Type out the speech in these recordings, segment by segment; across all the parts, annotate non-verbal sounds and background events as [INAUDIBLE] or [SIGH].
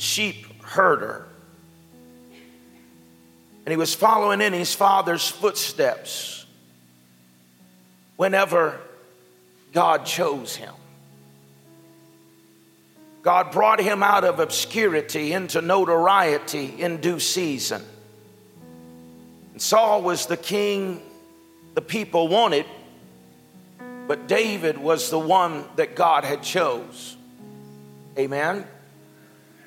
sheep herder. And he was following in his father's footsteps whenever God chose him. God brought him out of obscurity into notoriety in due season. And Saul was the king the people wanted, but David was the one that God had chose. Amen.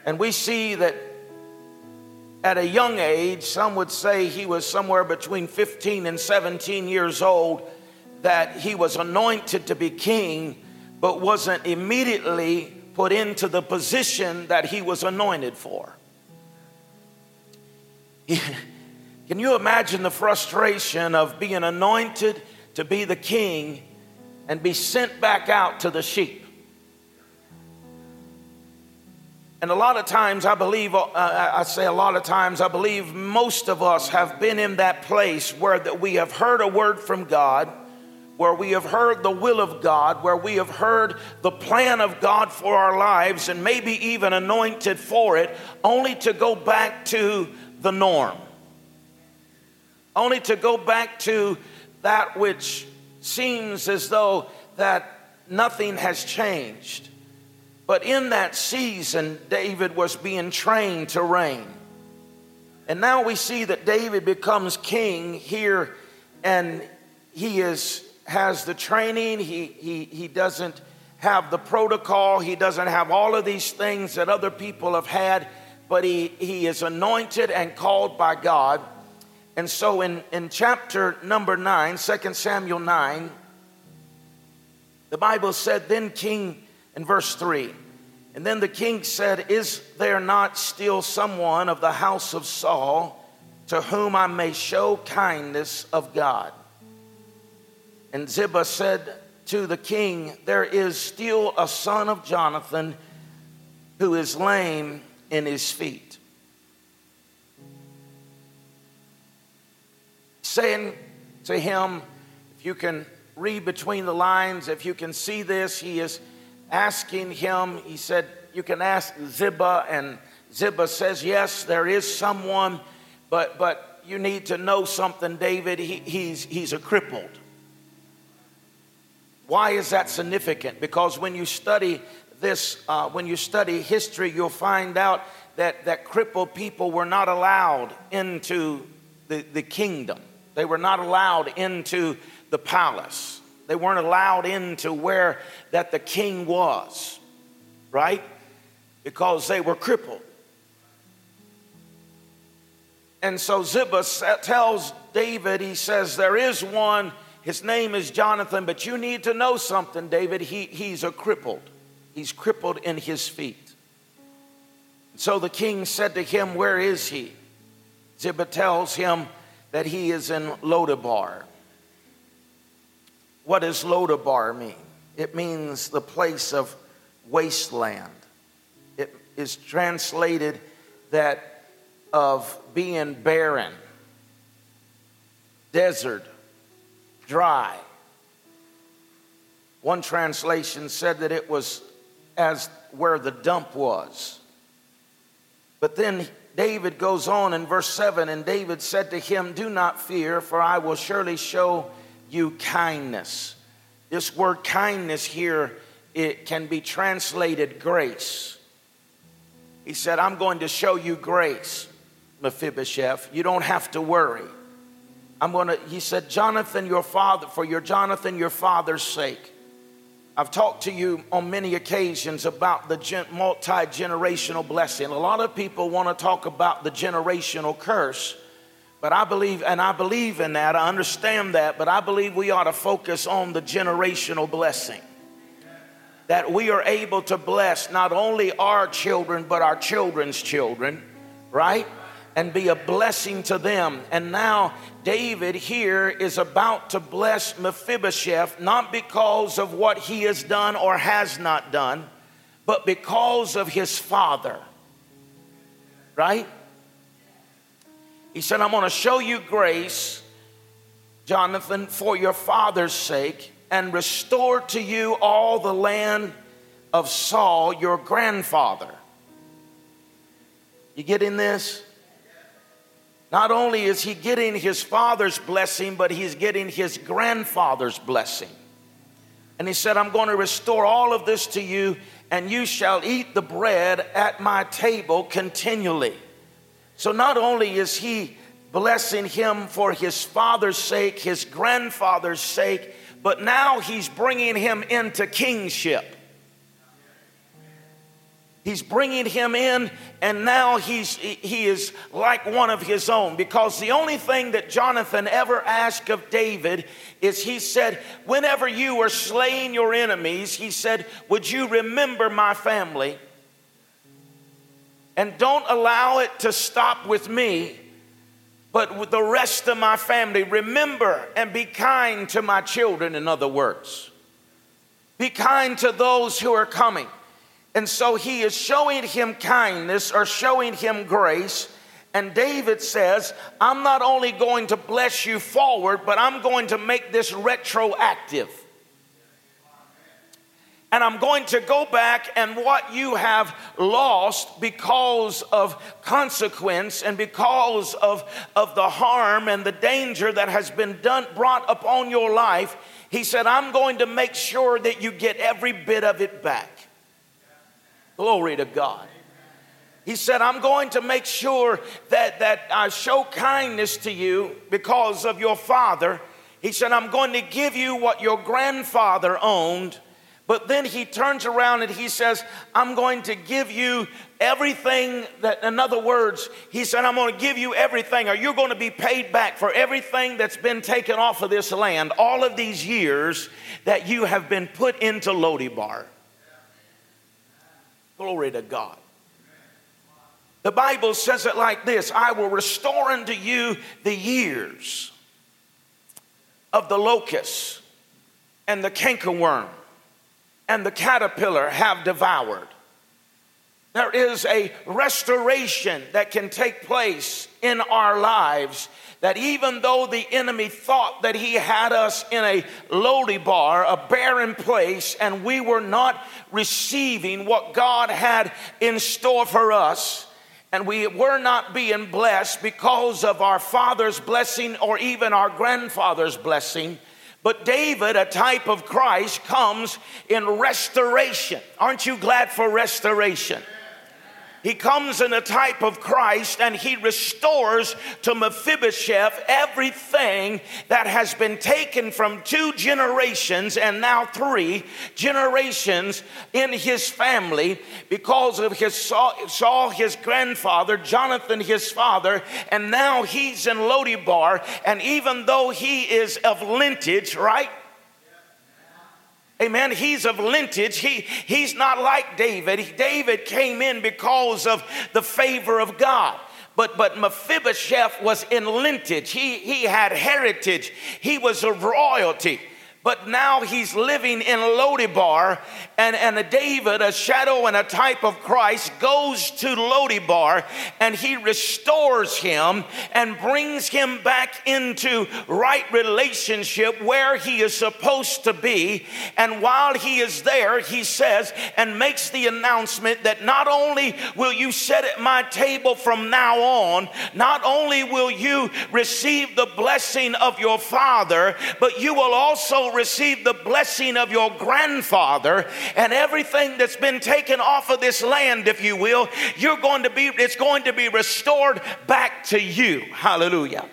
And we see that at a young age, some would say he was somewhere between 15 and 17 years old, that he was anointed to be king, but wasn't immediately put into the position that he was anointed for. [LAUGHS] Can you imagine the frustration of being anointed to be the king and be sent back out to the sheep? And a lot of times, I believe, uh, I say a lot of times, I believe most of us have been in that place where that we have heard a word from God where we have heard the will of God, where we have heard the plan of God for our lives, and maybe even anointed for it, only to go back to the norm. Only to go back to that which seems as though that nothing has changed. But in that season, David was being trained to reign. And now we see that David becomes king here, and he is has the training, he, he, he doesn't have the protocol, he doesn't have all of these things that other people have had, but he, he is anointed and called by God. And so in, in chapter number 9, 2 Samuel 9, the Bible said, Then King, in verse 3, and then the king said, Is there not still someone of the house of Saul to whom I may show kindness of God? And Ziba said to the king, There is still a son of Jonathan who is lame in his feet. Saying to him, if you can read between the lines, if you can see this, he is asking him, he said, You can ask Ziba, and Ziba says, Yes, there is someone, but, but you need to know something, David. He, he's, he's a crippled. Why is that significant? Because when you study this, uh, when you study history, you'll find out that, that crippled people were not allowed into the, the kingdom. They were not allowed into the palace. They weren't allowed into where that the king was, right? Because they were crippled. And so Ziba tells David, he says, There is one his name is Jonathan, but you need to know something, David. He, he's a crippled. He's crippled in his feet. And So the king said to him, Where is he? Ziba tells him that he is in Lodabar. What does Lodabar mean? It means the place of wasteland. It is translated that of being barren, desert, dry. One translation said that it was as where the dump was. But then David goes on in verse 7 and David said to him, Do not fear, for I will surely show you kindness. This word kindness here, it can be translated grace. He said, I'm going to show you grace, Mephibosheth. You don't have to worry. I'm going to, he said, Jonathan, your father, for your Jonathan, your father's sake. I've talked to you on many occasions about the multi generational blessing. A lot of people want to talk about the generational curse, but I believe, and I believe in that, I understand that, but I believe we ought to focus on the generational blessing. That we are able to bless not only our children, but our children's children, right? and be a blessing to them. And now David here is about to bless Mephibosheth, not because of what he has done or has not done, but because of his father. Right? He said, I'm going to show you grace, Jonathan, for your father's sake, and restore to you all the land of Saul, your grandfather. You getting this? Not only is he getting his father's blessing, but he's getting his grandfather's blessing. And he said, I'm going to restore all of this to you, and you shall eat the bread at my table continually. So not only is he blessing him for his father's sake, his grandfather's sake, but now he's bringing him into kingship. He's bringing him in, and now he's, he is like one of his own. Because the only thing that Jonathan ever asked of David is he said, Whenever you are slaying your enemies, he said, Would you remember my family? And don't allow it to stop with me, but with the rest of my family. Remember and be kind to my children, in other words. Be kind to those who are coming. And so he is showing him kindness or showing him grace. And David says, I'm not only going to bless you forward, but I'm going to make this retroactive. And I'm going to go back and what you have lost because of consequence and because of, of the harm and the danger that has been done, brought upon your life, he said, I'm going to make sure that you get every bit of it back. Glory to God. He said, I'm going to make sure that, that I show kindness to you because of your father. He said, I'm going to give you what your grandfather owned. But then he turns around and he says, I'm going to give you everything that, in other words, he said, I'm going to give you everything, or you're going to be paid back for everything that's been taken off of this land all of these years that you have been put into Lodibar. Glory to God. The Bible says it like this I will restore unto you the years of the locust and the cankerworm and the caterpillar have devoured. There is a restoration that can take place in our lives that even though the enemy thought that he had us in a lowly bar, a barren place, and we were not receiving what God had in store for us, and we were not being blessed because of our father's blessing or even our grandfather's blessing. But David, a type of Christ, comes in restoration. Aren't you glad for restoration? He comes in a type of Christ and he restores to Mephibosheth everything that has been taken from two generations and now three generations in his family because of his Saul, his grandfather, Jonathan, his father, and now he's in Lodibar. And even though he is of lineage, right? Amen. He's of lineage. He, he's not like David. David came in because of the favor of God. But, but Mephibosheth was in lineage. He, he had heritage. He was of royalty but now he's living in Lodibar, and, and David, a shadow and a type of Christ, goes to Lodibar and he restores him and brings him back into right relationship where he is supposed to be. And while he is there, he says and makes the announcement that not only will you sit at my table from now on, not only will you receive the blessing of your father, but you will also receive the blessing of your grandfather and everything that's been taken off of this land, if you will, you're going to be, it's going to be restored back to you. Hallelujah.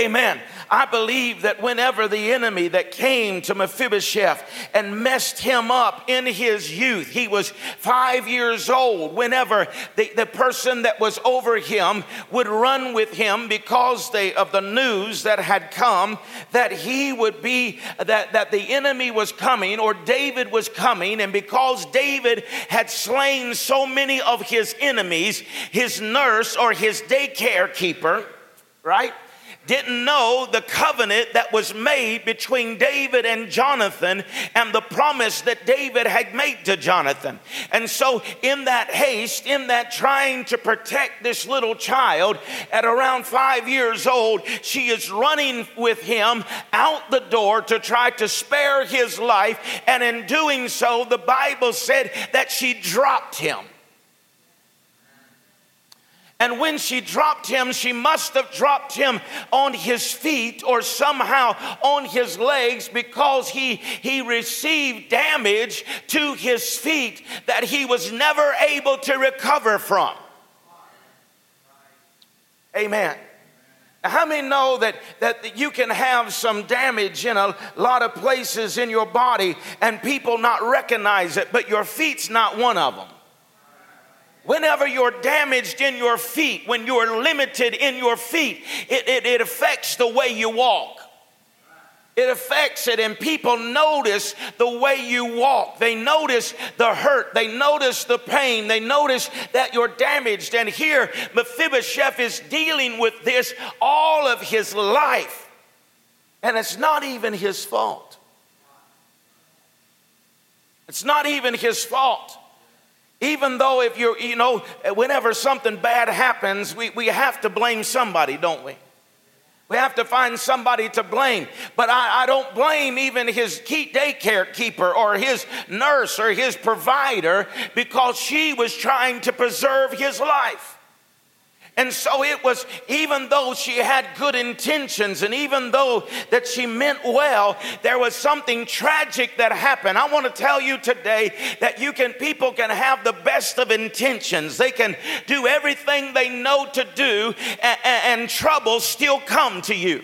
Amen. I believe that whenever the enemy that came to Mephibosheth and messed him up in his youth, he was five years old, whenever the, the person that was over him would run with him because they, of the news that had come that he would be, that, that the enemy was coming or David was coming, and because David had slain so many of his enemies, his nurse or his daycare keeper, right? Didn't know the covenant that was made between David and Jonathan and the promise that David had made to Jonathan. And so, in that haste, in that trying to protect this little child at around five years old, she is running with him out the door to try to spare his life. And in doing so, the Bible said that she dropped him. And when she dropped him, she must have dropped him on his feet or somehow on his legs because he, he received damage to his feet that he was never able to recover from. Amen. How many know that, that you can have some damage in a lot of places in your body and people not recognize it, but your feet's not one of them? Whenever you're damaged in your feet, when you're limited in your feet, it, it, it affects the way you walk. It affects it, and people notice the way you walk. They notice the hurt. They notice the pain. They notice that you're damaged. And here, Mephibosheth is dealing with this all of his life. And it's not even his fault. It's not even his fault. Even though, if you're, you know, whenever something bad happens, we, we have to blame somebody, don't we? We have to find somebody to blame. But I, I, don't blame even his daycare keeper or his nurse or his provider because she was trying to preserve his life. And so it was, even though she had good intentions and even though that she meant well, there was something tragic that happened. I want to tell you today that you can, people can have the best of intentions. They can do everything they know to do and, and, and trouble still come to you.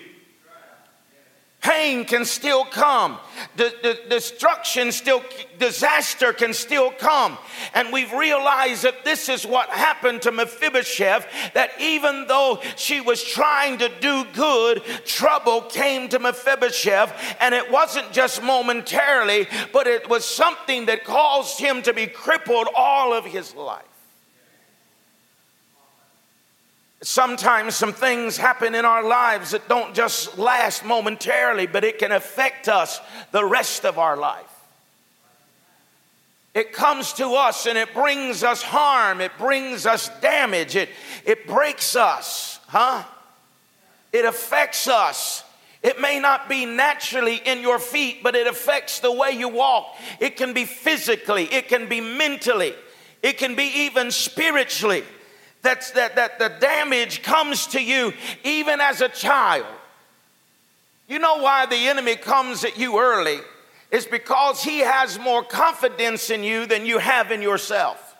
Pain can still come. The, the, destruction still, disaster can still come. And we've realized that this is what happened to Mephibosheth, that even though she was trying to do good, trouble came to Mephibosheth. And it wasn't just momentarily, but it was something that caused him to be crippled all of his life. Sometimes some things happen in our lives that don't just last momentarily, but it can affect us the rest of our life. It comes to us and it brings us harm, it brings us damage, it, it breaks us, huh? It affects us. It may not be naturally in your feet, but it affects the way you walk. It can be physically, it can be mentally, it can be even spiritually that's, that, that the damage comes to you even as a child. You know why the enemy comes at you early? It's because he has more confidence in you than you have in yourself.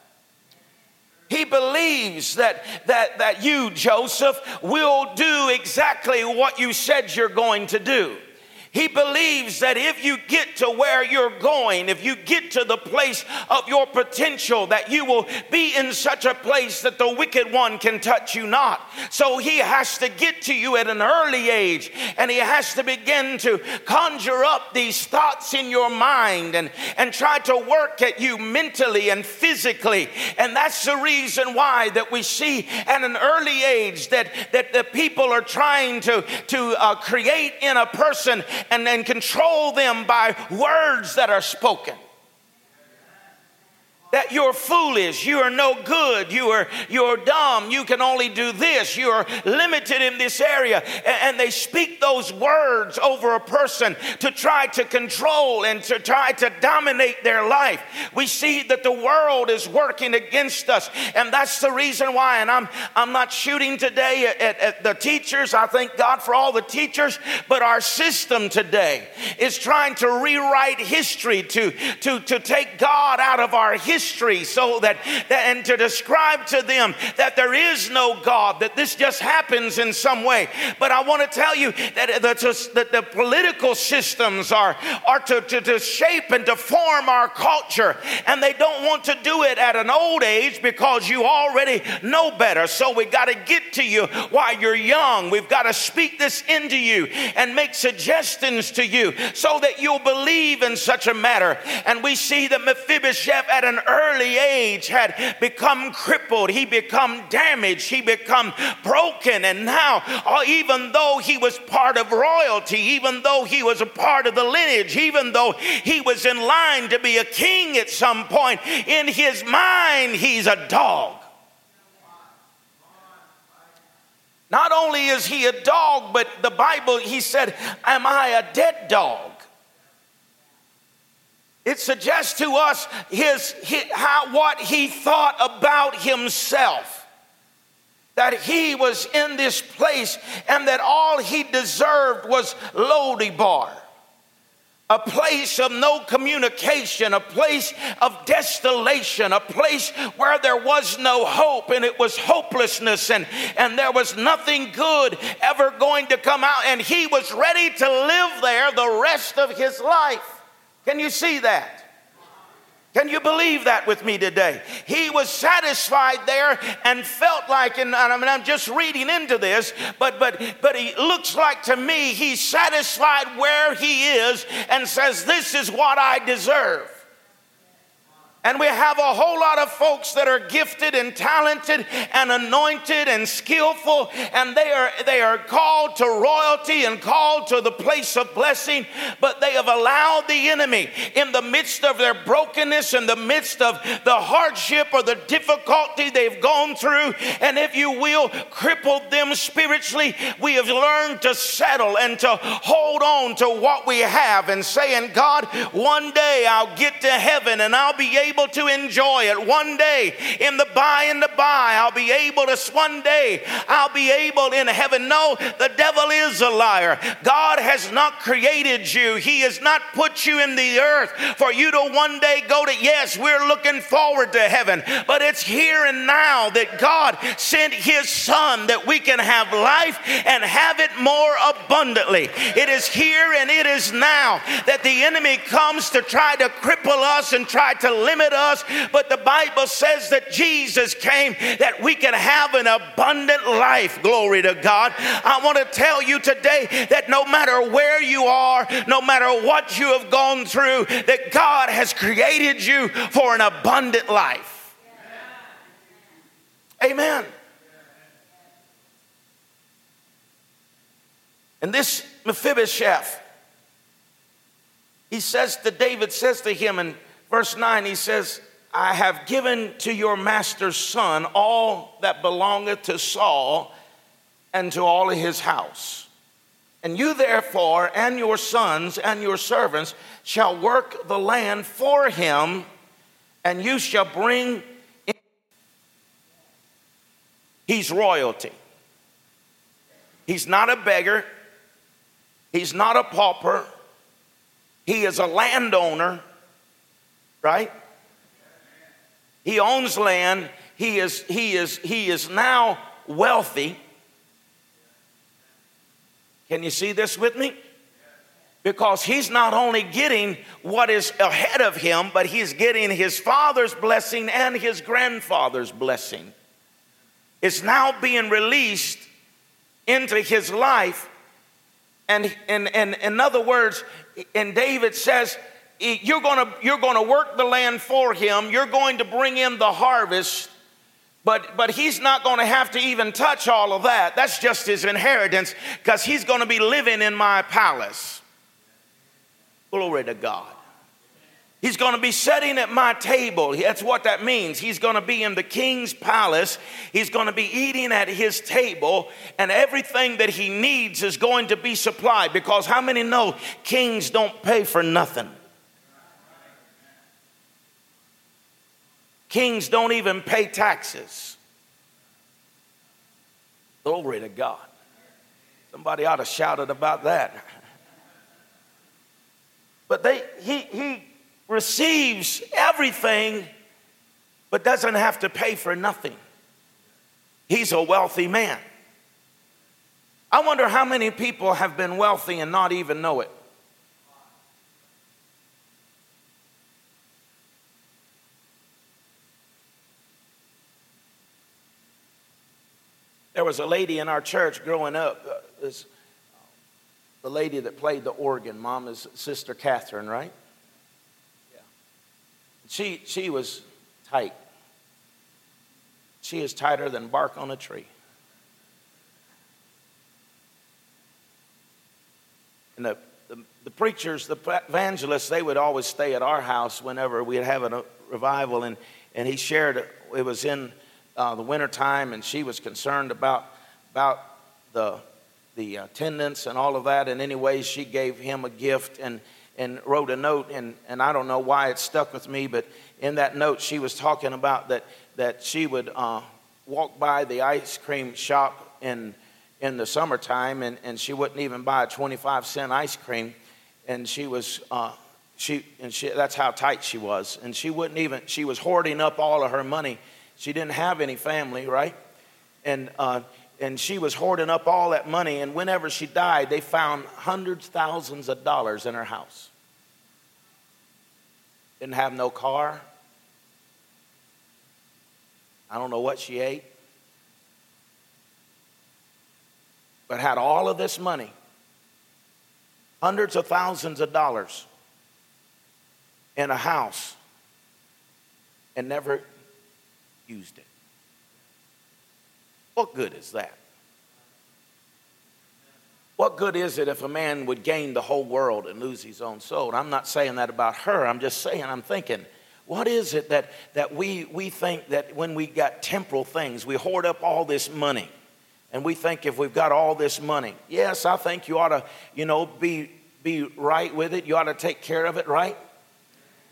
He believes that, that, that you, Joseph, will do exactly what you said you're going to do. He believes that if you get to where you're going, if you get to the place of your potential, that you will be in such a place that the wicked one can touch you not. So he has to get to you at an early age and he has to begin to conjure up these thoughts in your mind and, and try to work at you mentally and physically. And that's the reason why that we see at an early age that, that the people are trying to, to uh, create in a person and, and control them by words that are spoken that you're foolish, you are no good, you are you're dumb, you can only do this, you are limited in this area. And they speak those words over a person to try to control and to try to dominate their life. We see that the world is working against us, and that's the reason why. And I'm I'm not shooting today at, at, the teachers. I thank God for all the teachers, but our system today is trying to rewrite history to to to take God out of our history so that, and to describe to them that there is no God, that this just happens in some way. But I want to tell you that the, that the political systems are, are to, to, to shape and to form our culture, and they don't want to do it at an old age because you already know better. So we got to get to you while you're young. We've got to speak this into you and make suggestions to you so that you'll believe in such a matter. And we see that Mephibosheth at an early age had become crippled, he become damaged, he become broken. And now, uh, even though he was part of royalty, even though he was a part of the lineage, even though he was in line to be a king at some point, in his mind, he's a dog. Not only is he a dog, but the Bible, he said, Am I a dead dog? It suggests to us his, his, how, what he thought about himself. that he was in this place and that all he deserved was Lodebar a place of no communication, a place of desolation, a place where there was no hope and it was hopelessness and, and there was nothing good ever going to come out. And he was ready to live there the rest of his life. Can you see that? Can you believe that with me today? He was satisfied there and felt like, and I mean, I'm just reading into this, but but but he looks like to me he's satisfied where he is and says, This is what I deserve. And we have a whole lot of folks that are gifted and talented and anointed and skillful, and they are, they are called to royalty and called to the place of blessing, but they have allowed the enemy in the midst of their brokenness, in the midst of the hardship or the difficulty they've gone through, and if you will, crippled them spiritually. We have learned to settle and to hold on to what we have and saying, God, one day I'll get to heaven and I'll be able able to enjoy it. One day in the by and the by, I'll be able to, one day I'll be able in heaven. No, the devil is a liar. God has not created you, He has not put you in the earth for you to one day go to. Yes, we're looking forward to heaven, but it's here and now that God sent His Son that we can have life and have it more abundantly. It is here and it is now that the enemy comes to try to cripple us and try to limit limit us, but the Bible says that Jesus came that we can have an abundant life. Glory to God. I want to tell you today that no matter where you are, no matter what you have gone through, that God has created you for an abundant life. Amen. And this Mephibosheth, he says to David, says to him in verse 9, he says, I have given to your master's son all that belongeth to Saul and to all of his house. And you, therefore, and your sons and your servants shall work the land for him, and you shall bring in. He's royalty. He's not a beggar, he's not a pauper, he is a landowner right? He owns land. He is, he is, he is now wealthy. Can you see this with me? Because he's not only getting what is ahead of him, but he's getting his father's blessing and his grandfather's blessing. It's now being released into his life. And, and, and in other words, and David says, you're going you're to work the land for him you're going to bring in the harvest but but he's not going to have to even touch all of that that's just his inheritance because he's going to be living in my palace glory to god He's going to be sitting at my table. That's what that means. He's going to be in the king's palace. He's going to be eating at his table, and everything that he needs is going to be supplied. Because how many know kings don't pay for nothing? Kings don't even pay taxes. Glory to God. Somebody ought to shout it about that. [LAUGHS] But they, he, he receives everything, but doesn't have to pay for nothing. He's a wealthy man. I wonder how many people have been wealthy and not even know it. Was a lady in our church growing up. Uh, this, the lady that played the organ, mom is Sister Catherine, right? Yeah. She, she was tight. She is tighter than bark on a tree. And the, the, the, preachers, the evangelists, they would always stay at our house whenever we'd have a revival. And, and he shared, it was in uh, the wintertime, and she was concerned about, about the, the attendance and all of that. And anyway, she gave him a gift and, and wrote a note. And, and I don't know why it stuck with me, but in that note, she was talking about that, that she would uh, walk by the ice cream shop in, in the summertime and, and she wouldn't even buy a 25 cent ice cream. And she was, uh, she, and she, that's how tight she was. And she wouldn't even, she was hoarding up all of her money. She didn't have any family, right? And, uh, and she was hoarding up all that money. And whenever she died, they found hundreds, thousands of dollars in her house. Didn't have no car. I don't know what she ate. But had all of this money, hundreds of thousands of dollars in a house, and never used it. What good is that? What good is it if a man would gain the whole world and lose his own soul? And I'm not saying that about her. I'm just saying, I'm thinking, what is it that, that we, we think that when we got temporal things, we hoard up all this money and we think if we've got all this money, yes, I think you ought to, you know, be, be right with it. You ought to take care of it, right?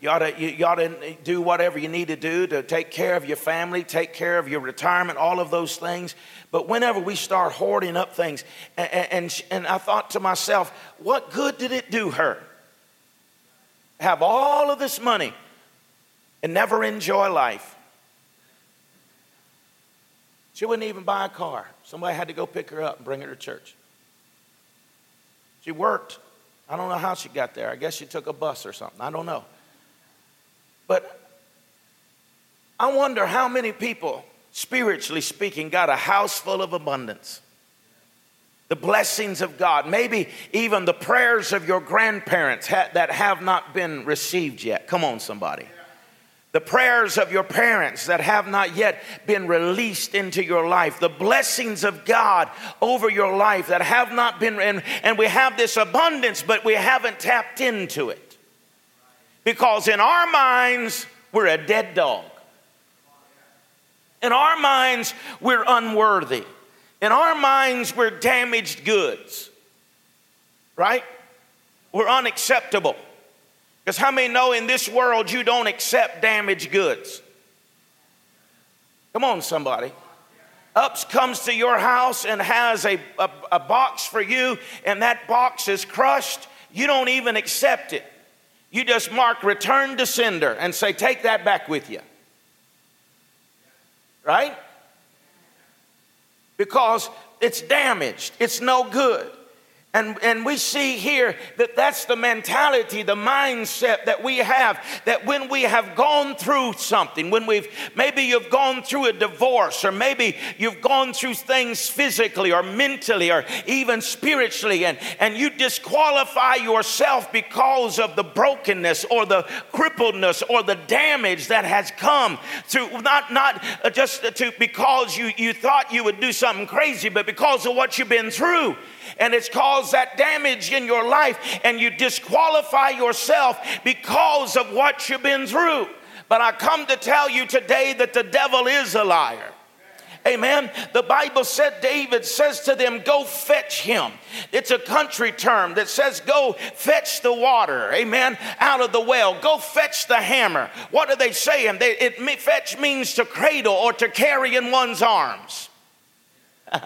You ought, to, you, ought to do whatever you need to do to take care of your family, take care of your retirement, all of those things. But whenever we start hoarding up things, and, and, and I thought to myself, what good did it do her? Have all of this money and never enjoy life. She wouldn't even buy a car. Somebody had to go pick her up and bring her to church. She worked. I don't know how she got there. I guess she took a bus or something. I don't know. But I wonder how many people, spiritually speaking, got a house full of abundance. The blessings of God, maybe even the prayers of your grandparents ha- that have not been received yet. Come on, somebody. The prayers of your parents that have not yet been released into your life, the blessings of God over your life that have not been, and, and we have this abundance, but we haven't tapped into it. Because in our minds, we're a dead dog. In our minds, we're unworthy. In our minds, we're damaged goods. Right? We're unacceptable. Because how many know in this world you don't accept damaged goods? Come on, somebody. UPS comes to your house and has a, a, a box for you, and that box is crushed. You don't even accept it you just mark return to sender and say, take that back with you. Right? Because it's damaged, it's no good. And, and we see here that that's the mentality, the mindset that we have. That when we have gone through something, when we've maybe you've gone through a divorce, or maybe you've gone through things physically or mentally or even spiritually, and, and you disqualify yourself because of the brokenness or the crippledness or the damage that has come through, not, not just to because you, you thought you would do something crazy, but because of what you've been through and it's caused that damage in your life, and you disqualify yourself because of what you've been through. But I come to tell you today that the devil is a liar. Amen. The Bible said, David says to them, Go fetch him. It's a country term that says, Go fetch the water. Amen. Out of the well. Go fetch the hammer. What are they saying? They, it fetch means to cradle or to carry in one's arms. [LAUGHS]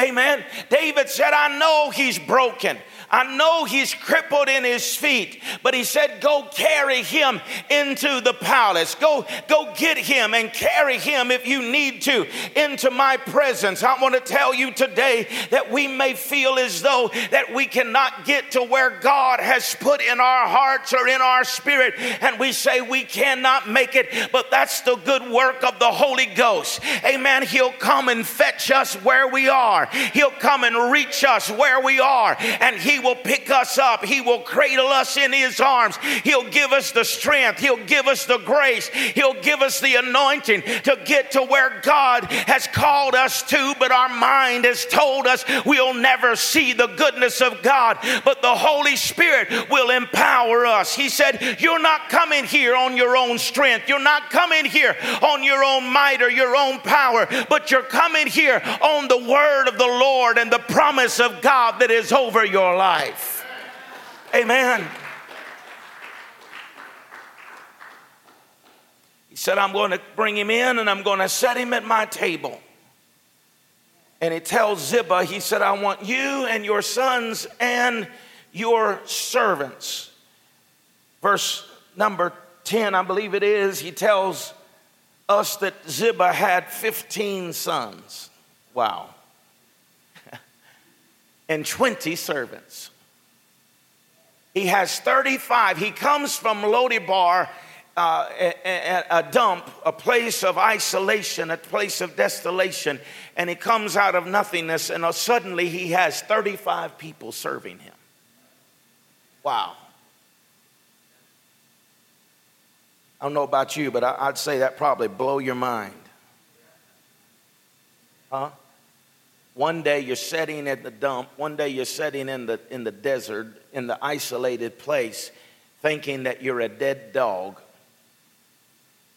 Amen. David said, I know he's broken. I know he's crippled in his feet, but he said, Go carry him into the palace. Go, go get him and carry him if you need to into my presence. I want to tell you today that we may feel as though that we cannot get to where God has put in our hearts or in our spirit, and we say we cannot make it, but that's the good work of the Holy Ghost. Amen. He'll come and fetch us where we are, He'll come and reach us where we are, and He will pick us up. He will cradle us in His arms. He'll give us the strength. He'll give us the grace. He'll give us the anointing to get to where God has called us to, but our mind has told us we'll never see the goodness of God. But the Holy Spirit will empower us. He said, You're not coming here on your own strength. You're not coming here on your own might or your own power, but you're coming here on the word of the Lord and the promise of God that is over your life life. Amen. He said, I'm going to bring him in and I'm going to set him at my table. And he tells Ziba, he said, I want you and your sons and your servants. Verse number 10, I believe it is, he tells us that Ziba had 15 sons. Wow. And 20 servants. He has 35. He comes from Lodibar uh, a, a, dump, a place of isolation, a place of desolation, and he comes out of nothingness, and uh, suddenly he has 35 people serving him. Wow. I don't know about you, but I, would say that probably blow your mind. Huh? One day you're sitting at the dump, one day you're sitting in the, in the desert, in the isolated place, thinking that you're a dead dog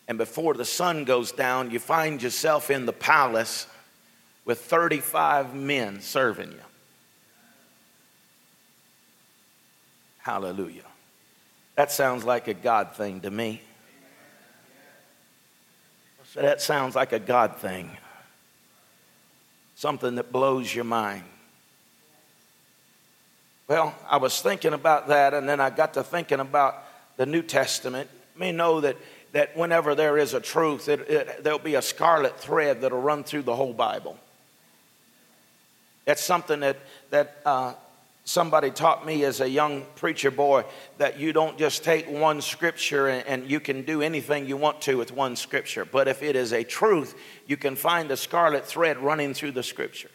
and before the sun goes down, you find yourself in the palace with 35 men serving you. Hallelujah. That sounds like a God thing to me. So that sounds like a God thing. Something that blows your mind. Well, I was thinking about that, and then I got to thinking about the New Testament. May know that that whenever there is a truth, it, it, there'll be a scarlet thread that'll run through the whole Bible. That's something that, that uh, somebody taught me as a young preacher boy that you don't just take one scripture and, and, you can do anything you want to with one scripture. But if it is a truth, you can find a scarlet thread running through the scriptures.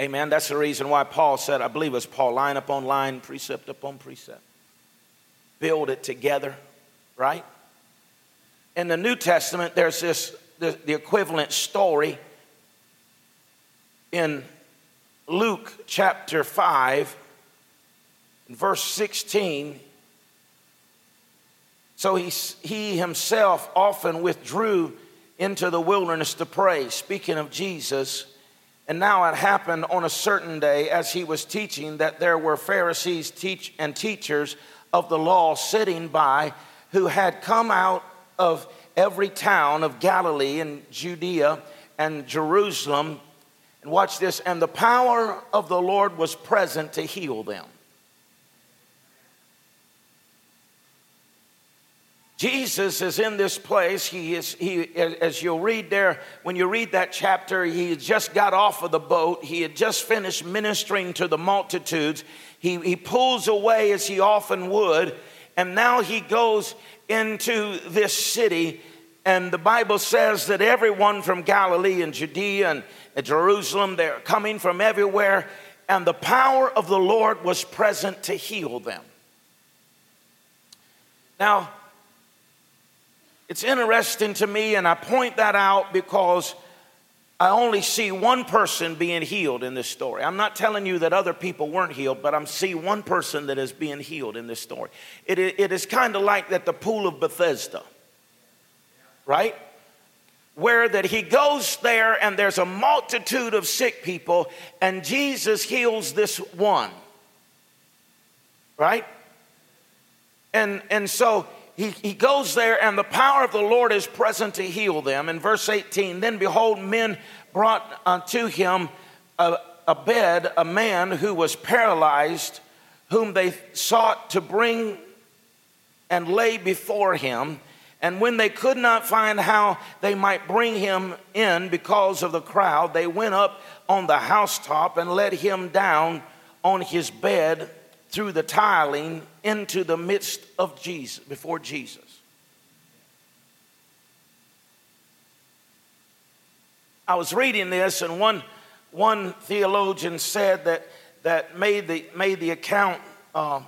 Amen. That's the reason why Paul said, I believe it's Paul, line upon line, precept upon precept. Build it together right? In the New Testament, there's this, the, the equivalent story in Luke chapter 5, verse 16. So he, he himself often withdrew into the wilderness to pray, speaking of Jesus. And now it happened on a certain day as he was teaching that there were Pharisees teach, and teachers of the law sitting by who had come out of every town of Galilee and Judea and Jerusalem. And watch this, and the power of the Lord was present to heal them. Jesus is in this place. He is, he, as you'll read there, when you read that chapter, he had just got off of the boat. He had just finished ministering to the multitudes. He, he pulls away as he often would, and now he goes into this city. And the Bible says that everyone from Galilee and Judea and Jerusalem, they're coming from everywhere. And the power of the Lord was present to heal them. Now, it's interesting to me, and I point that out because I only see one person being healed in this story. I'm not telling you that other people weren't healed, but I'm seeing one person that is being healed in this story. It, it is kind of like that the pool of Bethesda, right? Where that he goes there and there's a multitude of sick people, and Jesus heals this one, right? And, and so he, he goes there, and the power of the Lord is present to heal them. In verse 18, then behold, men brought unto him a, a bed, a man who was paralyzed, whom they sought to bring and lay before him. And when they could not find how they might bring him in because of the crowd, they went up on the housetop and let him down on his bed through the tiling into the midst of Jesus, before Jesus. I was reading this, and one, one theologian said that, that made, the, made the account uh,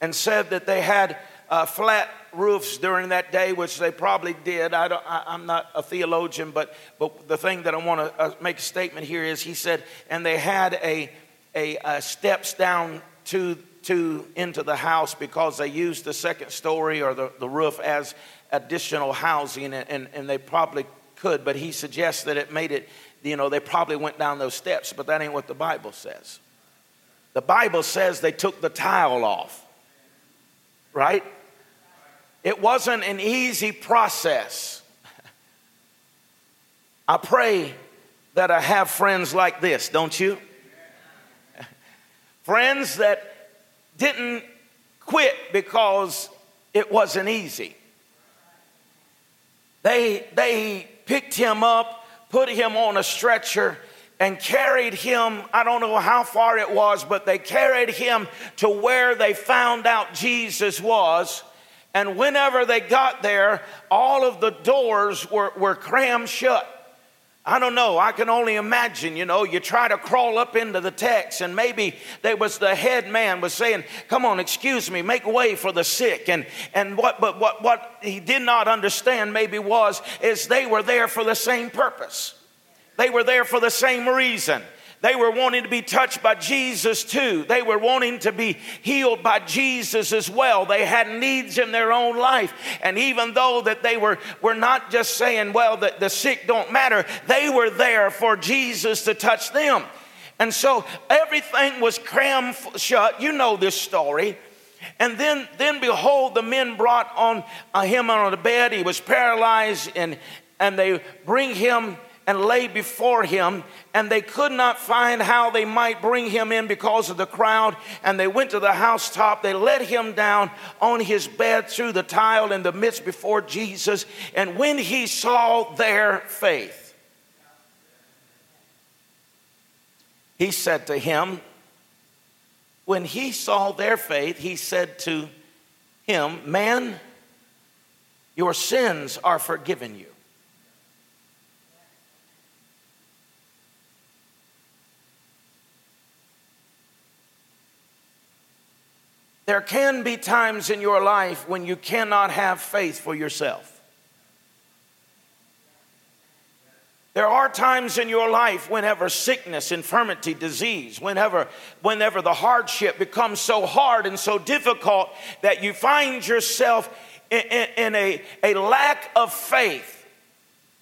and said that they had uh, flat roofs during that day, which they probably did. I am not a theologian, but, but the thing that I want to uh, make a statement here is he said, and they had a, a, a steps down to, to into the house because they used the second story or the, the roof as additional housing, and, and, and they probably could, but he suggests that it made it, you know, they probably went down those steps, but that ain't what the Bible says. The Bible says they took the tile off, right? It wasn't an easy process. I pray that I have friends like this, don't you? friends that didn't quit because it wasn't easy. They, they picked him up, put him on a stretcher, and carried him. I don't know how far it was, but they carried him to where they found out Jesus was. And whenever they got there, all of the doors were, were crammed shut. I don't know. I can only imagine, you know, you try to crawl up into the text and maybe there was the head man was saying, come on, excuse me, make way for the sick. And, and what, but what, what he did not understand maybe was, is they were there for the same purpose. They were there for the same reason. They were wanting to be touched by Jesus too. They were wanting to be healed by Jesus as well. They had needs in their own life. And even though that they were, were not just saying, well, that the sick don't matter, they were there for Jesus to touch them. And so everything was crammed shut. You know this story. And then, then behold, the men brought on uh, him on the bed. He was paralyzed, and, and they bring him and lay before him, and they could not find how they might bring him in because of the crowd. And they went to the housetop. They let him down on his bed through the tile in the midst before Jesus. And when he saw their faith, he said to him, when he saw their faith, he said to him, Man, your sins are forgiven you. There can be times in your life when you cannot have faith for yourself. There are times in your life whenever sickness, infirmity, disease, whenever, whenever the hardship becomes so hard and so difficult that you find yourself in, in, in a, a lack of faith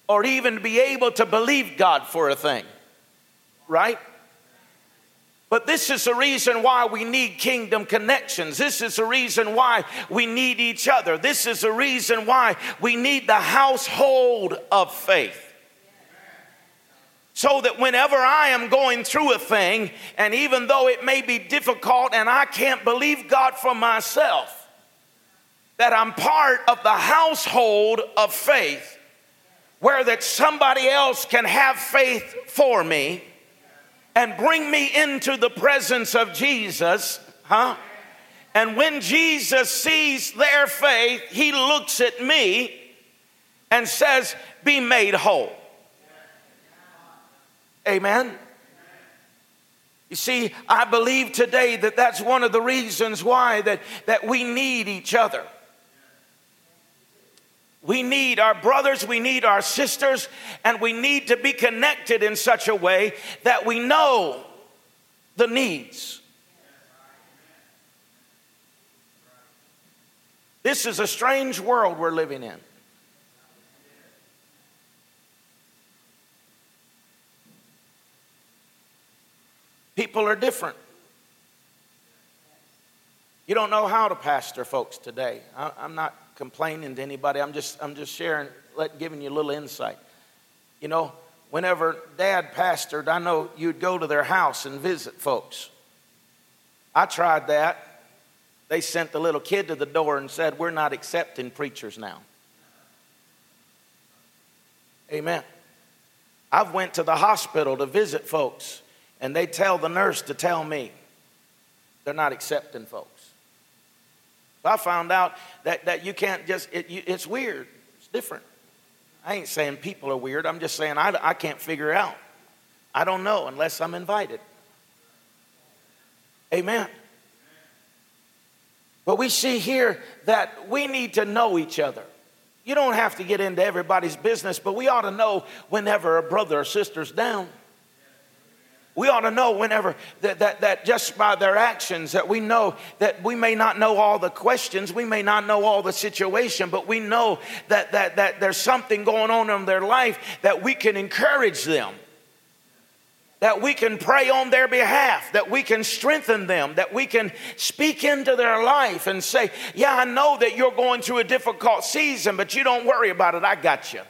or even be able to believe God for a thing, right? But this is the reason why we need kingdom connections. This is the reason why we need each other. This is the reason why we need the household of faith. So that whenever I am going through a thing, and even though it may be difficult and I can't believe God for myself, that I'm part of the household of faith where that somebody else can have faith for me and bring me into the presence of Jesus, huh? And when Jesus sees their faith, he looks at me and says, Be made whole. Amen. You see, I believe today that that's one of the reasons why that, that we need each other. We need our brothers, we need our sisters, and we need to be connected in such a way that we know the needs. This is a strange world we're living in. People are different. You don't know how to pastor folks today. I, am not complaining to anybody. I'm just, I'm just sharing, let, giving you a little insight. You know, whenever dad pastored, I know you'd go to their house and visit folks. I tried that. They sent the little kid to the door and said, We're not accepting preachers now. Amen. I've went to the hospital to visit folks, and they tell the nurse to tell me they're not accepting folks. I found out that, that you can't just, it, you, it's weird. It's different. I ain't saying people are weird. I'm just saying I, I can't figure out. I don't know unless I'm invited. Amen. But we see here that we need to know each other. You don't have to get into everybody's business, but we ought to know whenever a brother or sister's down. We ought to know whenever that, that, that just by their actions that we know that we may not know all the questions, we may not know all the situation, but we know that, that, that there's something going on in their life that we can encourage them that we can pray on their behalf, that we can strengthen them, that we can speak into their life and say, Yeah, I know that you're going through a difficult season, but you don't worry about it. I got you.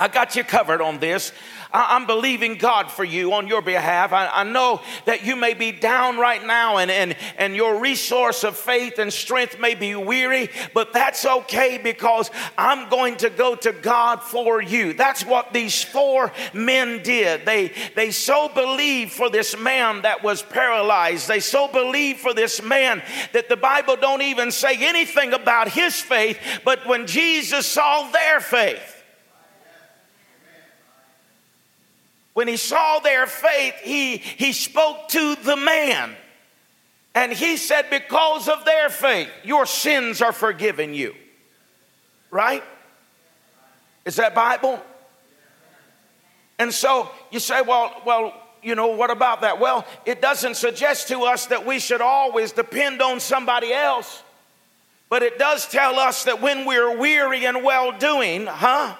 I got you covered on this. I'm believing God for you on your behalf. I, I, know that you may be down right now and, and, and your resource of faith and strength may be weary, but that's okay because I'm going to go to God for you. That's what these four men did. They, they so believed for this man that was paralyzed. They so believed for this man that the Bible don't even say anything about his faith, but when Jesus saw their faith, when he saw their faith, he, he spoke to the man. And he said, Because of their faith, your sins are forgiven you. Right? Is that Bible? And so you say, Well, well, you know, what about that? Well, it doesn't suggest to us that we should always depend on somebody else. But it does tell us that when we're weary and well doing, huh?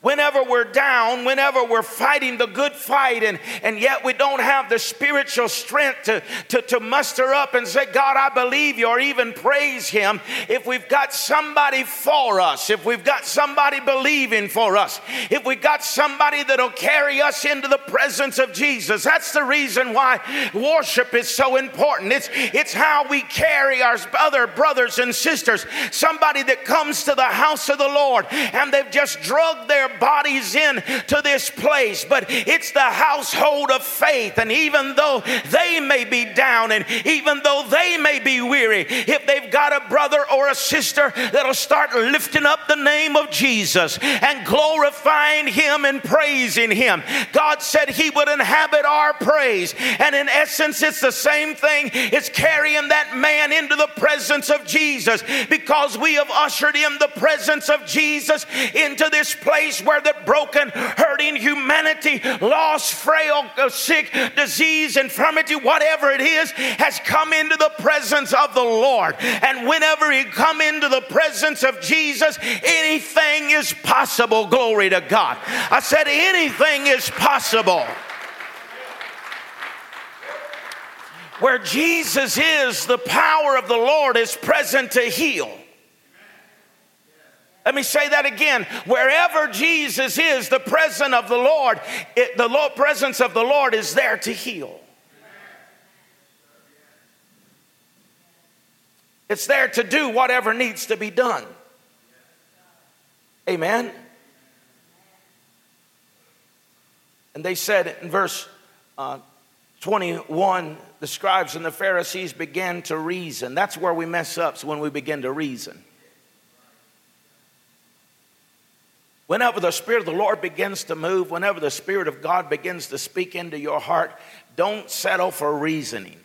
Whenever we're down, whenever we're fighting the good fight, and, and yet we don't have the spiritual strength to, to, to muster up and say, God, I believe you, or even praise Him, if we've got somebody for us, if we've got somebody believing for us, if we've got somebody that'll carry us into the presence of Jesus, that's the reason why worship is so important. It's, it's how we carry our other brothers and sisters, somebody that comes to the house of the Lord and they've just drugged their their bodies in to this place, but it's the household of faith. And even though they may be down and even though they may be weary, if they've got a brother or a sister that'll start lifting up the name of Jesus and glorifying Him and praising Him, God said He would inhabit our praise. And in essence, it's the same thing. It's carrying that man into the presence of Jesus because we have ushered in the presence of Jesus into this place where the broken, hurting humanity, lost, frail, uh, sick, disease, infirmity, whatever it is, has come into the presence of the Lord. And whenever you come into the presence of Jesus, anything is possible. Glory to God. I said, anything is possible. Where Jesus is, the power of the Lord is present to heal. Let me say that again. Wherever Jesus is, the presence of the Lord, it, the Lord, presence of the Lord is there to heal. It's there to do whatever needs to be done. Amen. And they said in verse uh, 21, the scribes and the Pharisees began to reason. That's where we mess up, so when we begin to reason. Whenever the Spirit of the Lord begins to move, whenever the Spirit of God begins to speak into your heart, don't settle for reasoning.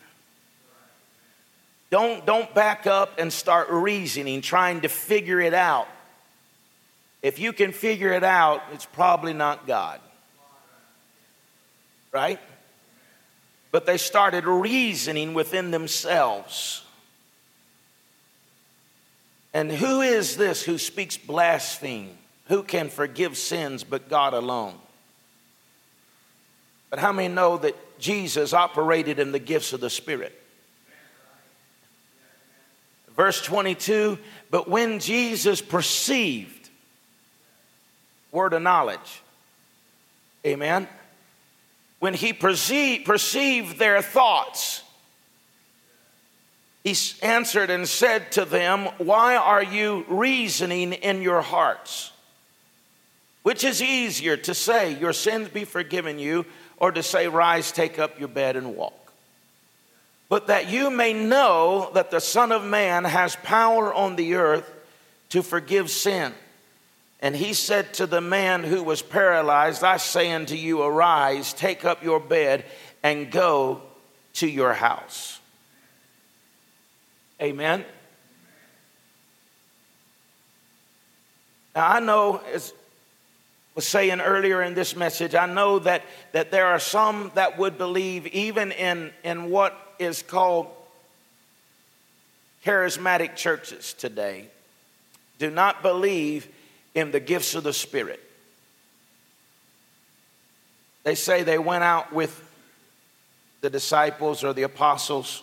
Don't, don't back up and start reasoning, trying to figure it out. If you can figure it out, it's probably not God. Right? But they started reasoning within themselves. And who is this who speaks blasphemy? Who can forgive sins but God alone? But how many know that Jesus operated in the gifts of the Spirit? Verse 22 But when Jesus perceived, word of knowledge, amen. When he perceived, perceived their thoughts, he answered and said to them, Why are you reasoning in your hearts? Which is easier to say, Your sins be forgiven you, or to say, Rise, take up your bed and walk? But that you may know that the Son of Man has power on the earth to forgive sin. And he said to the man who was paralyzed, I say unto you, Arise, take up your bed, and go to your house. Amen. Now, I know as was saying earlier in this message, I know that, that there are some that would believe, even in, in what is called charismatic churches today, do not believe in the gifts of the Spirit. They say they went out with the disciples or the apostles.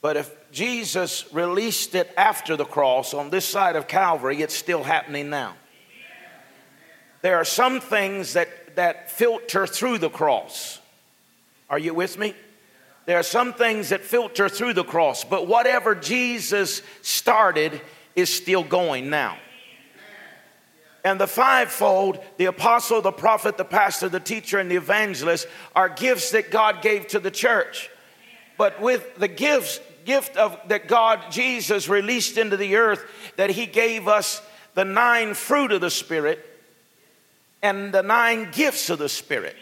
But if Jesus released it after the cross on this side of Calvary, it's still happening now. There are some things that, that filter through the cross. Are you with me? There are some things that filter through the cross, but whatever Jesus started is still going now. And the fivefold, the apostle, the prophet, the pastor, the teacher, and the evangelist, are gifts that God gave to the church. But with the gifts, gift of that God, Jesus, released into the earth, that He gave us the nine fruit of the Spirit and the nine gifts of the Spirit.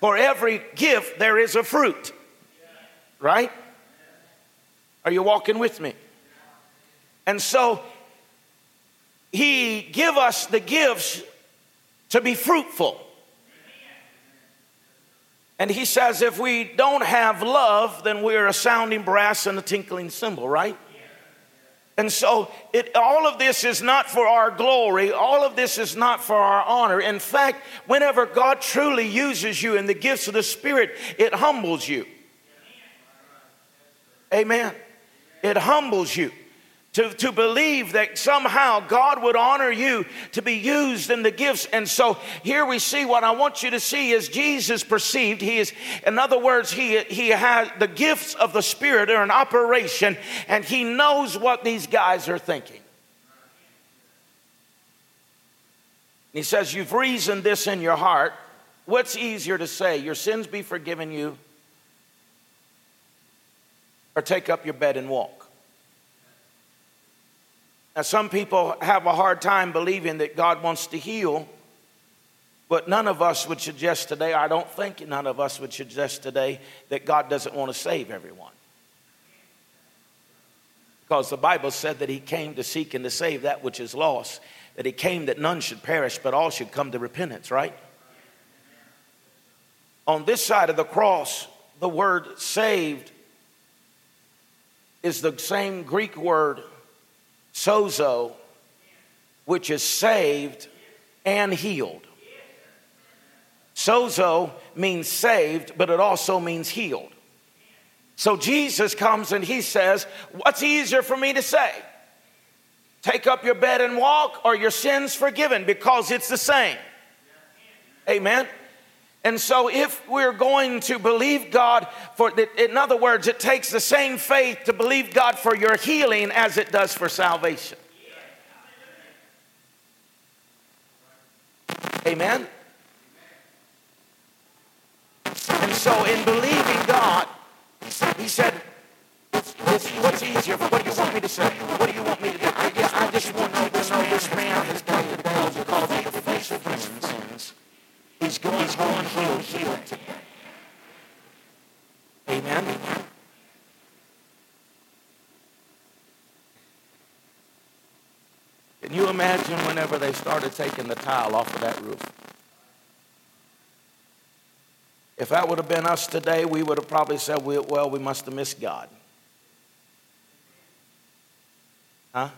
For every gift, there is a fruit. Right? Are you walking with me? And so he give us the gifts to be fruitful. And he says if we don't have love, then we're a sounding brass and a tinkling cymbal, right? And so it, all of this is not for our glory. All of this is not for our honor. In fact, whenever God truly uses you in the gifts of the Spirit, it humbles you. Amen. It humbles you to, to believe that somehow God would honor you to be used in the gifts. And so here we see what I want you to see is Jesus perceived. He is, in other words, he, he has the gifts of the Spirit are in operation and he knows what these guys are thinking. He says, You've reasoned this in your heart. What's easier to say? Your sins be forgiven you, or take up your bed and walk? Now, some people have a hard time believing that God wants to heal, but none of us would suggest today, I don't think none of us would suggest today, that God doesn't want to save everyone. Because the Bible said that He came to seek and to save that which is lost, that He came that none should perish, but all should come to repentance, right? On this side of the cross, the word saved is the same Greek word sozo, which is saved and healed. Sozo means saved, but it also means healed. So Jesus comes and he says, What's easier for me to say? Take up your bed and walk, or your sins forgiven, because it's the same. Amen. And so, if we're going to believe God for, in other words, it takes the same faith to believe God for your healing as it does for salvation. Amen? And so, in believing God, he said, What's easier? For what do you want me to say? What do you want me to do? I, I just want you to know this man has got the because of the face of sins. He's going, he's going heal, heal today. Amen. Can you imagine whenever they started taking the tile off of that roof? If that would have been us today, we would have probably said, well, we must have missed God. Huh?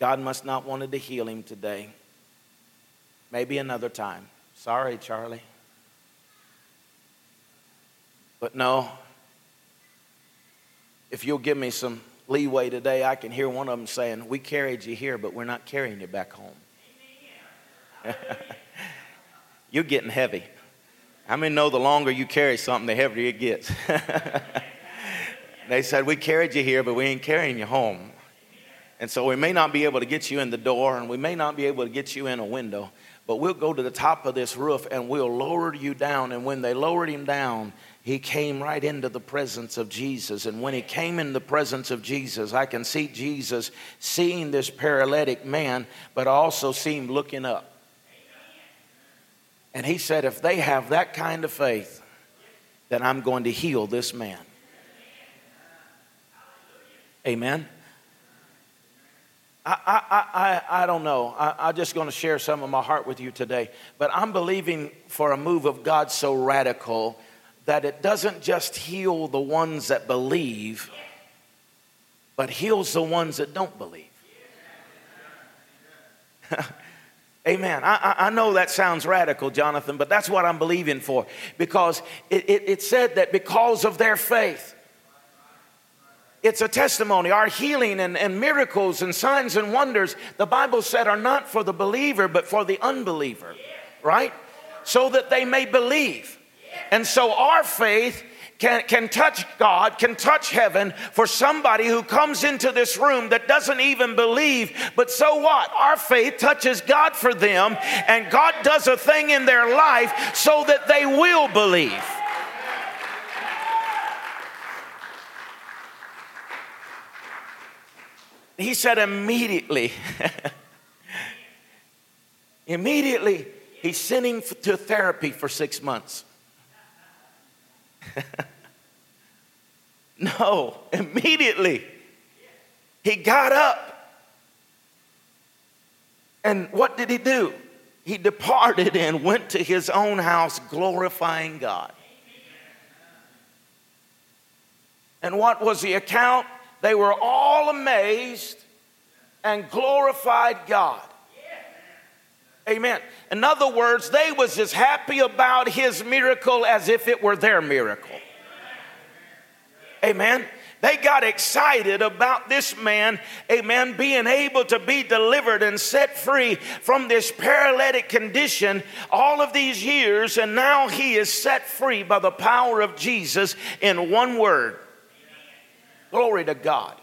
God must not wanted to heal him today. Maybe another time. Sorry, Charlie. But no, if you'll give me some leeway today, I can hear one of them saying, We carried you here, but we're not carrying you back home. [LAUGHS] You're getting heavy. I mean, know the longer you carry something, the heavier it gets. [LAUGHS] they said, We carried you here, but we ain't carrying you home. And so we may not be able to get you in the door, and we may not be able to get you in a window, but we'll go to the top of this roof and we'll lower you down. And when they lowered him down, he came right into the presence of Jesus. And when he came in the presence of Jesus, I can see Jesus seeing this paralytic man, but also see him looking up. And he said, If they have that kind of faith, then I'm going to heal this man. Amen. I, I, I, I don't know. I, I'm just going to share some of my heart with you today. But I'm believing for a move of God so radical that it doesn't just heal the ones that believe, but heals the ones that don't believe. [LAUGHS] Amen. I, I, know that sounds radical, Jonathan, but that's what I'm believing for because it, it, it said that because of their faith, it's a testimony. Our healing and, and miracles and signs and wonders, the Bible said, are not for the believer, but for the unbeliever, right? So that they may believe. And so our faith can, can touch God, can touch heaven for somebody who comes into this room that doesn't even believe. But so what? Our faith touches God for them, and God does a thing in their life so that they will believe. He said, immediately, [LAUGHS] immediately, he's sending to therapy for six months. [LAUGHS] no, immediately, he got up. And what did he do? He departed and went to his own house, glorifying God. And what was the account? They were all amazed and glorified God. Amen. In other words, they was as happy about his miracle as if it were their miracle. Amen. They got excited about this man, amen, being able to be delivered and set free from this paralytic condition all of these years, and now he is set free by the power of Jesus in one word Glory to God.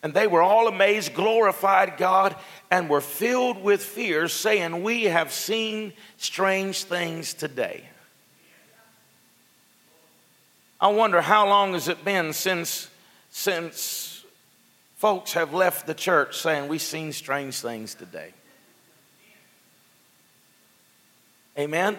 And they were all amazed, glorified God, and were filled with fear, saying, We have seen strange things today. I wonder how long has it been since, since folks have left the church saying, We've seen strange things today. Amen.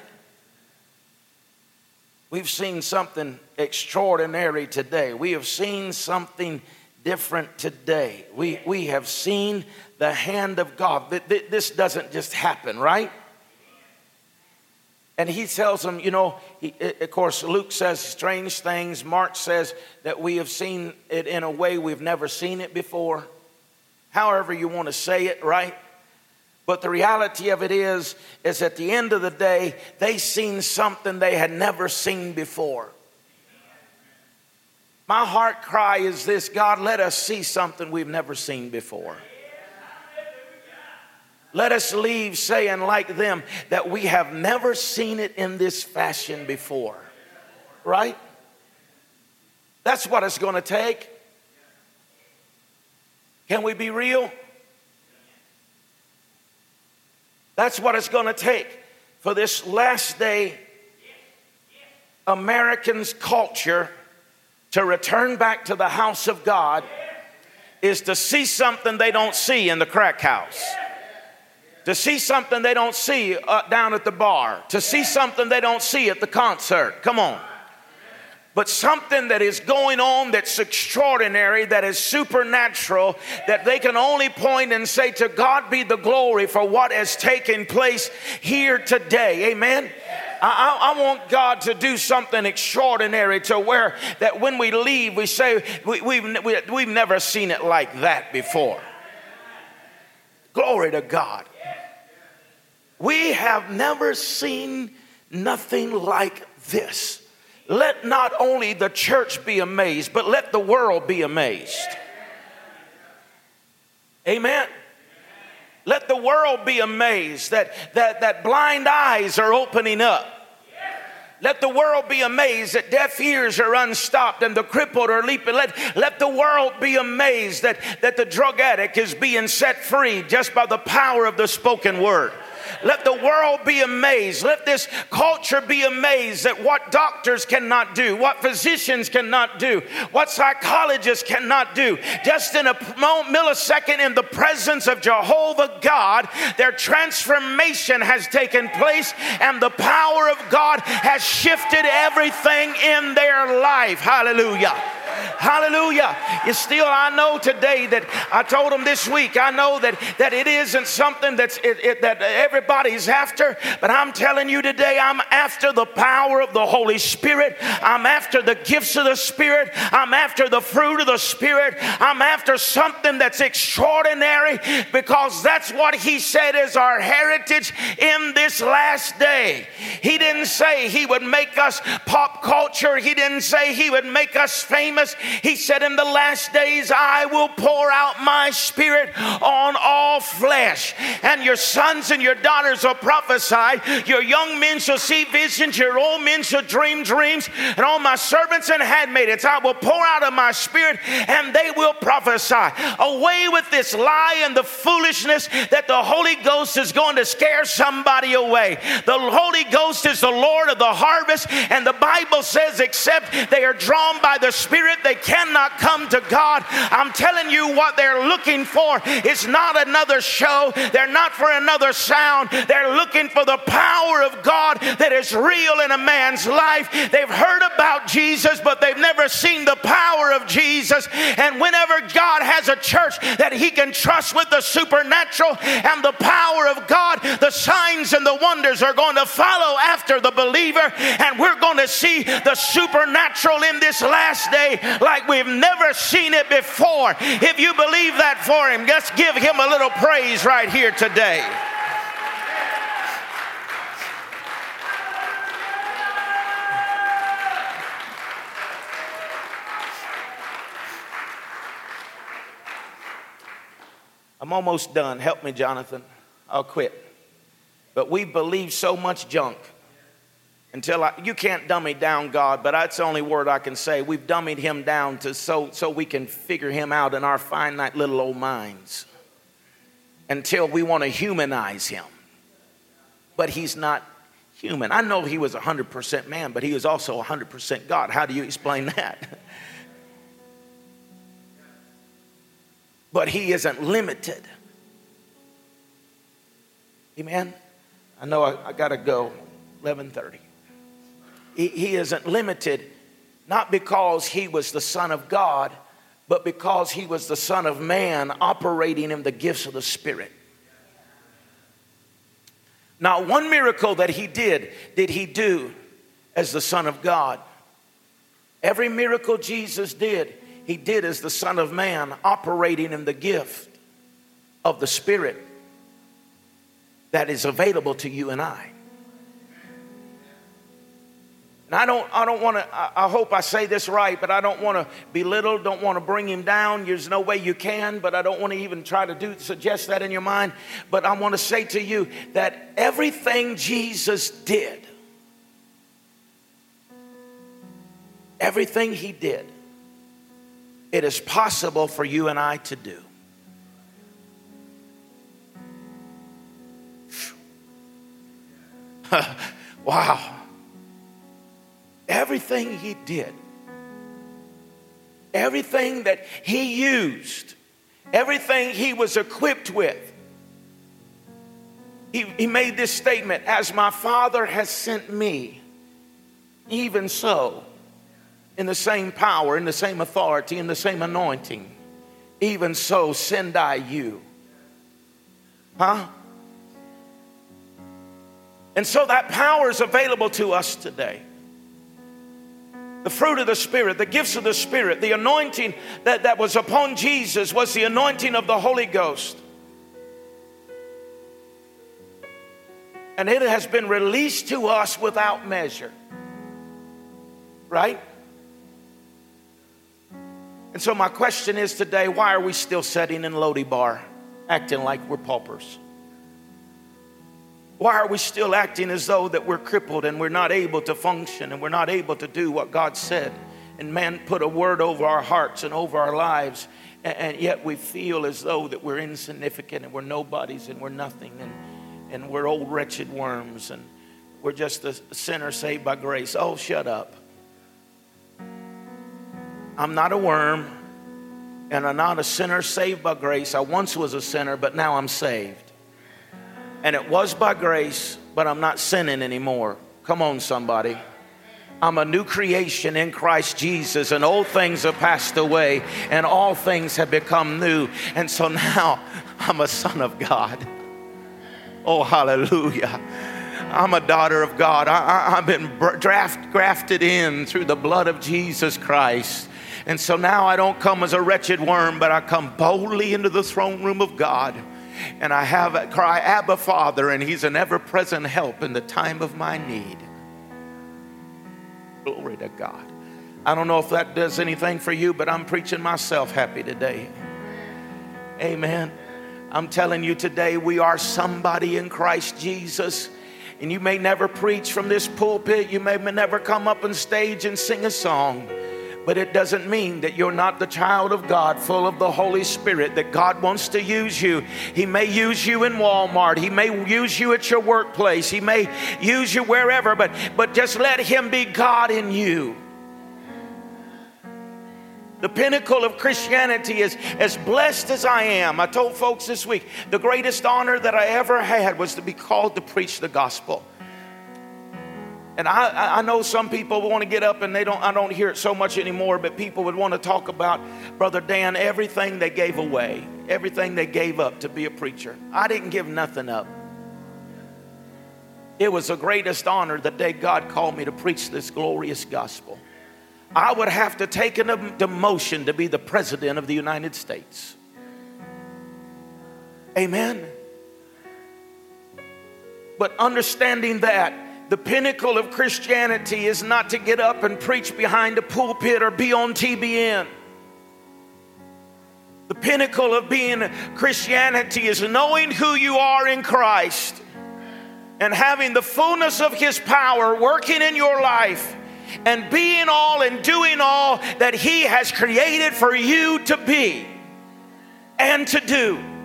We've seen something extraordinary today. We have seen something different today. We, we have seen the hand of God. This doesn't just happen, right? And he tells them, you know, he, eh, of course, Luke says strange things. Mark says that we have seen it in a way we've never seen it before. However, you want to say it, right? But the reality of it is, is at the end of the day, they seen something they had never seen before. My heart cry is this God, let us see something we've never seen before. Let us leave saying, like them, that we have never seen it in this fashion before. Right? That's what it's going to take. Can we be real? That's what it's going to take for this last day Americans' culture to return back to the house of God is to see something they don't see in the crack house. To see something they don't see uh, down at the bar. To see something they don't see at the concert. Come on but something that is going on that's extraordinary, that is supernatural, that they can only point and say, To God be the glory for what has taken place here today. Amen. I, I, want God to do something extraordinary to where that when we leave, we say, we, we've, we, have we have never seen it like that before. Glory to God. We have never seen nothing like this let not only the church be amazed, but let the world be amazed. Amen. Let the world be amazed that, that, that blind eyes are opening up. Let the world be amazed that deaf ears are unstopped and the crippled are leaping. Let, let the world be amazed that, that the drug addict is being set free just by the power of the spoken word. Let the world be amazed. Let this culture be amazed at what doctors cannot do, what physicians cannot do, what psychologists cannot do. Just in a millisecond, in the presence of Jehovah God, their transformation has taken place and the power of God has shifted everything in their life. Hallelujah. Hallelujah. You still, I know today that I told them this week, I know that, that it isn't something that's it, it, that everybody's after, but I'm telling you today, I'm after the power of the Holy Spirit. I'm after the gifts of the Spirit. I'm after the fruit of the Spirit. I'm after something that's extraordinary because that's what He said is our heritage in this last day. He didn't say He would make us pop culture, He didn't say He would make us famous. He said, In the last days, I will pour out my Spirit on all flesh, and your sons and your daughters will prophesy, your young men shall see visions, your old men shall dream dreams, and all my servants and handmaidens I will pour out of my Spirit, and they will prophesy. Away with this lie and the foolishness that the Holy Ghost is going to scare somebody away. The Holy Ghost is the Lord of the harvest, and the Bible says, except they are drawn by the Spirit, they cannot come to God. I'm telling you, what they're looking for is not another show, they're not for another sound, they're looking for the power of God that is real in a man's life. They've heard about Jesus, but they've never seen the power of Jesus. And whenever God has a church that He can trust with the supernatural and the power of God, the signs and the wonders are going to follow after the believer, and we're going to see the supernatural in this last day like we've never seen it before. If you believe that for Him, let's give Him a little praise right here today. I'm almost done. Help me, Jonathan. I'll quit. But we believe so much junk until I, you can't dummy down God, but that's the only word I can say. We've dummied him down to so, so we can figure him out in our finite little old minds until we want to humanize him. But he's not human. I know he was 100% man, but he was also 100% God. How do you explain [LAUGHS] that? but he isn't limited. Amen. I know I, I got to go. 11:30. He, he isn't limited, not because he was the Son of God, but because he was the Son of Man operating in the gifts of the Spirit. Not one miracle that he did did he do as the Son of God. Every miracle Jesus did, he did as the Son of Man, operating in the gift of the Spirit that is available to you and I. And I don't, I don't want to, I, I hope I say this right, but I don't want to belittle, don't want to bring him down. There's no way you can, but I don't want to even try to do, suggest that in your mind. But I want to say to you that everything Jesus did, everything he did, it is possible for you and I to do. [LAUGHS] wow. Everything he did, everything that he used, everything he was equipped with, he, he made this statement As my Father has sent me, even so in the same power, in the same authority, in the same anointing. Even so, send I you. Huh? And so that power is available to us today. The fruit of the Spirit, the gifts of the Spirit, the anointing that, that was upon Jesus was the anointing of the Holy Ghost. And it has been released to us without measure. Right? And so, my question is today why are we still sitting in Lo-debar, acting like we're paupers? Why are we still acting as though that we're crippled and we're not able to function and we're not able to do what God said? And man put a word over our hearts and over our lives, and, yet we feel as though that we're insignificant and we're nobodies and we're nothing and, and we're old wretched worms and we're just a sinner saved by grace. Oh, shut up. I'm not a worm and I'm not a sinner saved by grace. I once was a sinner, but now I'm saved. And it was by grace, but I'm not sinning anymore. Come on, somebody. I'm a new creation in Christ Jesus, and old things have passed away, and all things have become new. And so now [LAUGHS] I'm a son of God. Oh, hallelujah. I'm a daughter of God. I, have been draft, grafted in through the blood of Jesus Christ. And so now I don't come as a wretched worm, but I come boldly into the throne room of God. And I have a cry, Abba, Father, and He's an ever present help in the time of my need. Glory to God. I don't know if that does anything for you, but I'm preaching myself happy today. Amen. I'm telling you today, we are somebody in Christ Jesus. And you may never preach from this pulpit, you may never come up on stage and sing a song but it doesn't mean that you're not the child of God, full of the Holy Spirit, that God wants to use you. He may use you in Walmart, He may use you at your workplace, He may use you wherever, but, but just let Him be God in you. The pinnacle of Christianity is as blessed as I am. I told folks this week the greatest honor that I ever had was to be called to preach the gospel. And I, I know some people want to get up and they don't, I don't hear it so much anymore, but people would want to talk about, Brother Dan, everything they gave away, everything they gave up to be a preacher. I didn't give nothing up. It was the greatest honor the day God called me to preach this glorious gospel. I would have to take a demotion to be the president of the United States. Amen. But understanding that, the pinnacle of Christianity is not to get up and preach behind a pulpit or be on TBN. The pinnacle of being Christianity is knowing who you are in Christ and having the fullness of His power working in your life and being all and doing all that He has created for you to be and to do.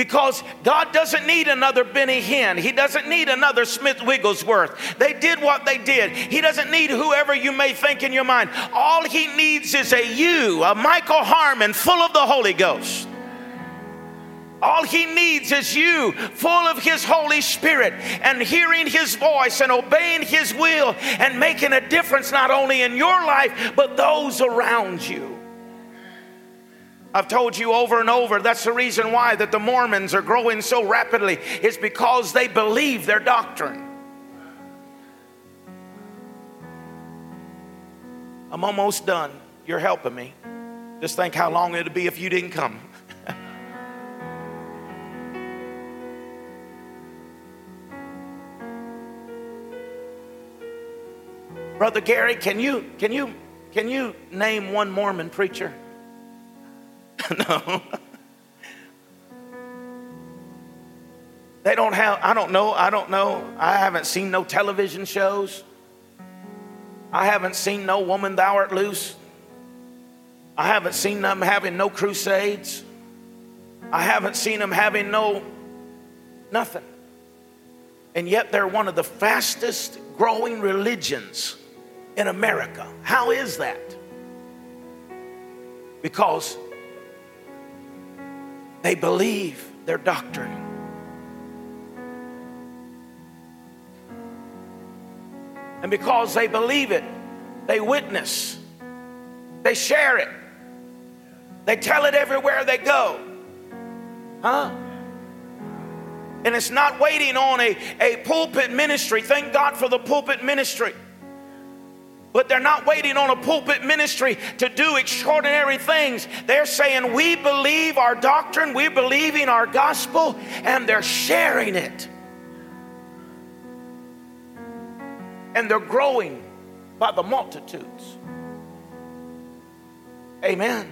Because God doesn't need another Benny Hinn. He doesn't need another Smith Wigglesworth. They did what they did. He doesn't need whoever you may think in your mind. All he needs is a you, a Michael Harmon full of the Holy Ghost. All he needs is you, full of his Holy Spirit, and hearing his voice and obeying his will and making a difference not only in your life, but those around you. I've told you over and over that's the reason why that the Mormons are growing so rapidly is because they believe their doctrine. I'm almost done. You're helping me. Just think how long it'd be if you didn't come. [LAUGHS] Brother Gary, can you can you can you name one Mormon preacher? [LAUGHS] no. They don't have, I don't know, I don't know. I haven't seen no television shows. I haven't seen no woman thou art loose. I haven't seen them having no crusades. I haven't seen them having no nothing. And yet they're one of the fastest growing religions in America. How is that? Because they believe their doctrine. And because they believe it, they witness, they share it, they tell it everywhere they go. Huh? And it's not waiting on a, a pulpit ministry. Thank God for the pulpit ministry. But they're not waiting on a pulpit ministry to do extraordinary things. They're saying, We believe our doctrine, we believe in our gospel, and they're sharing it. And they're growing by the multitudes. Amen.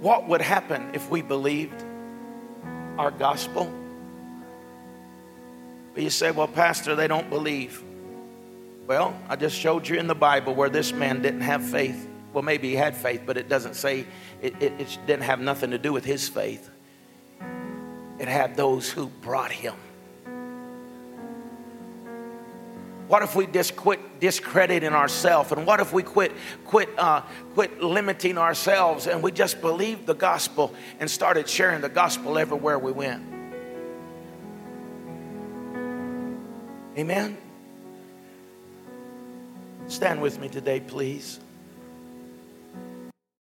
What would happen if we believed our gospel? But you say, Well, Pastor, they don't believe. Well, I just showed you in the Bible where this man didn't have faith. Well, maybe he had faith, but it doesn't say it, it, it didn't have nothing to do with his faith. It had those who brought him. What if we just quit discrediting ourselves? And what if we quit, quit, uh, quit limiting ourselves and we just believed the gospel and started sharing the gospel everywhere we went? Stand with me today, please.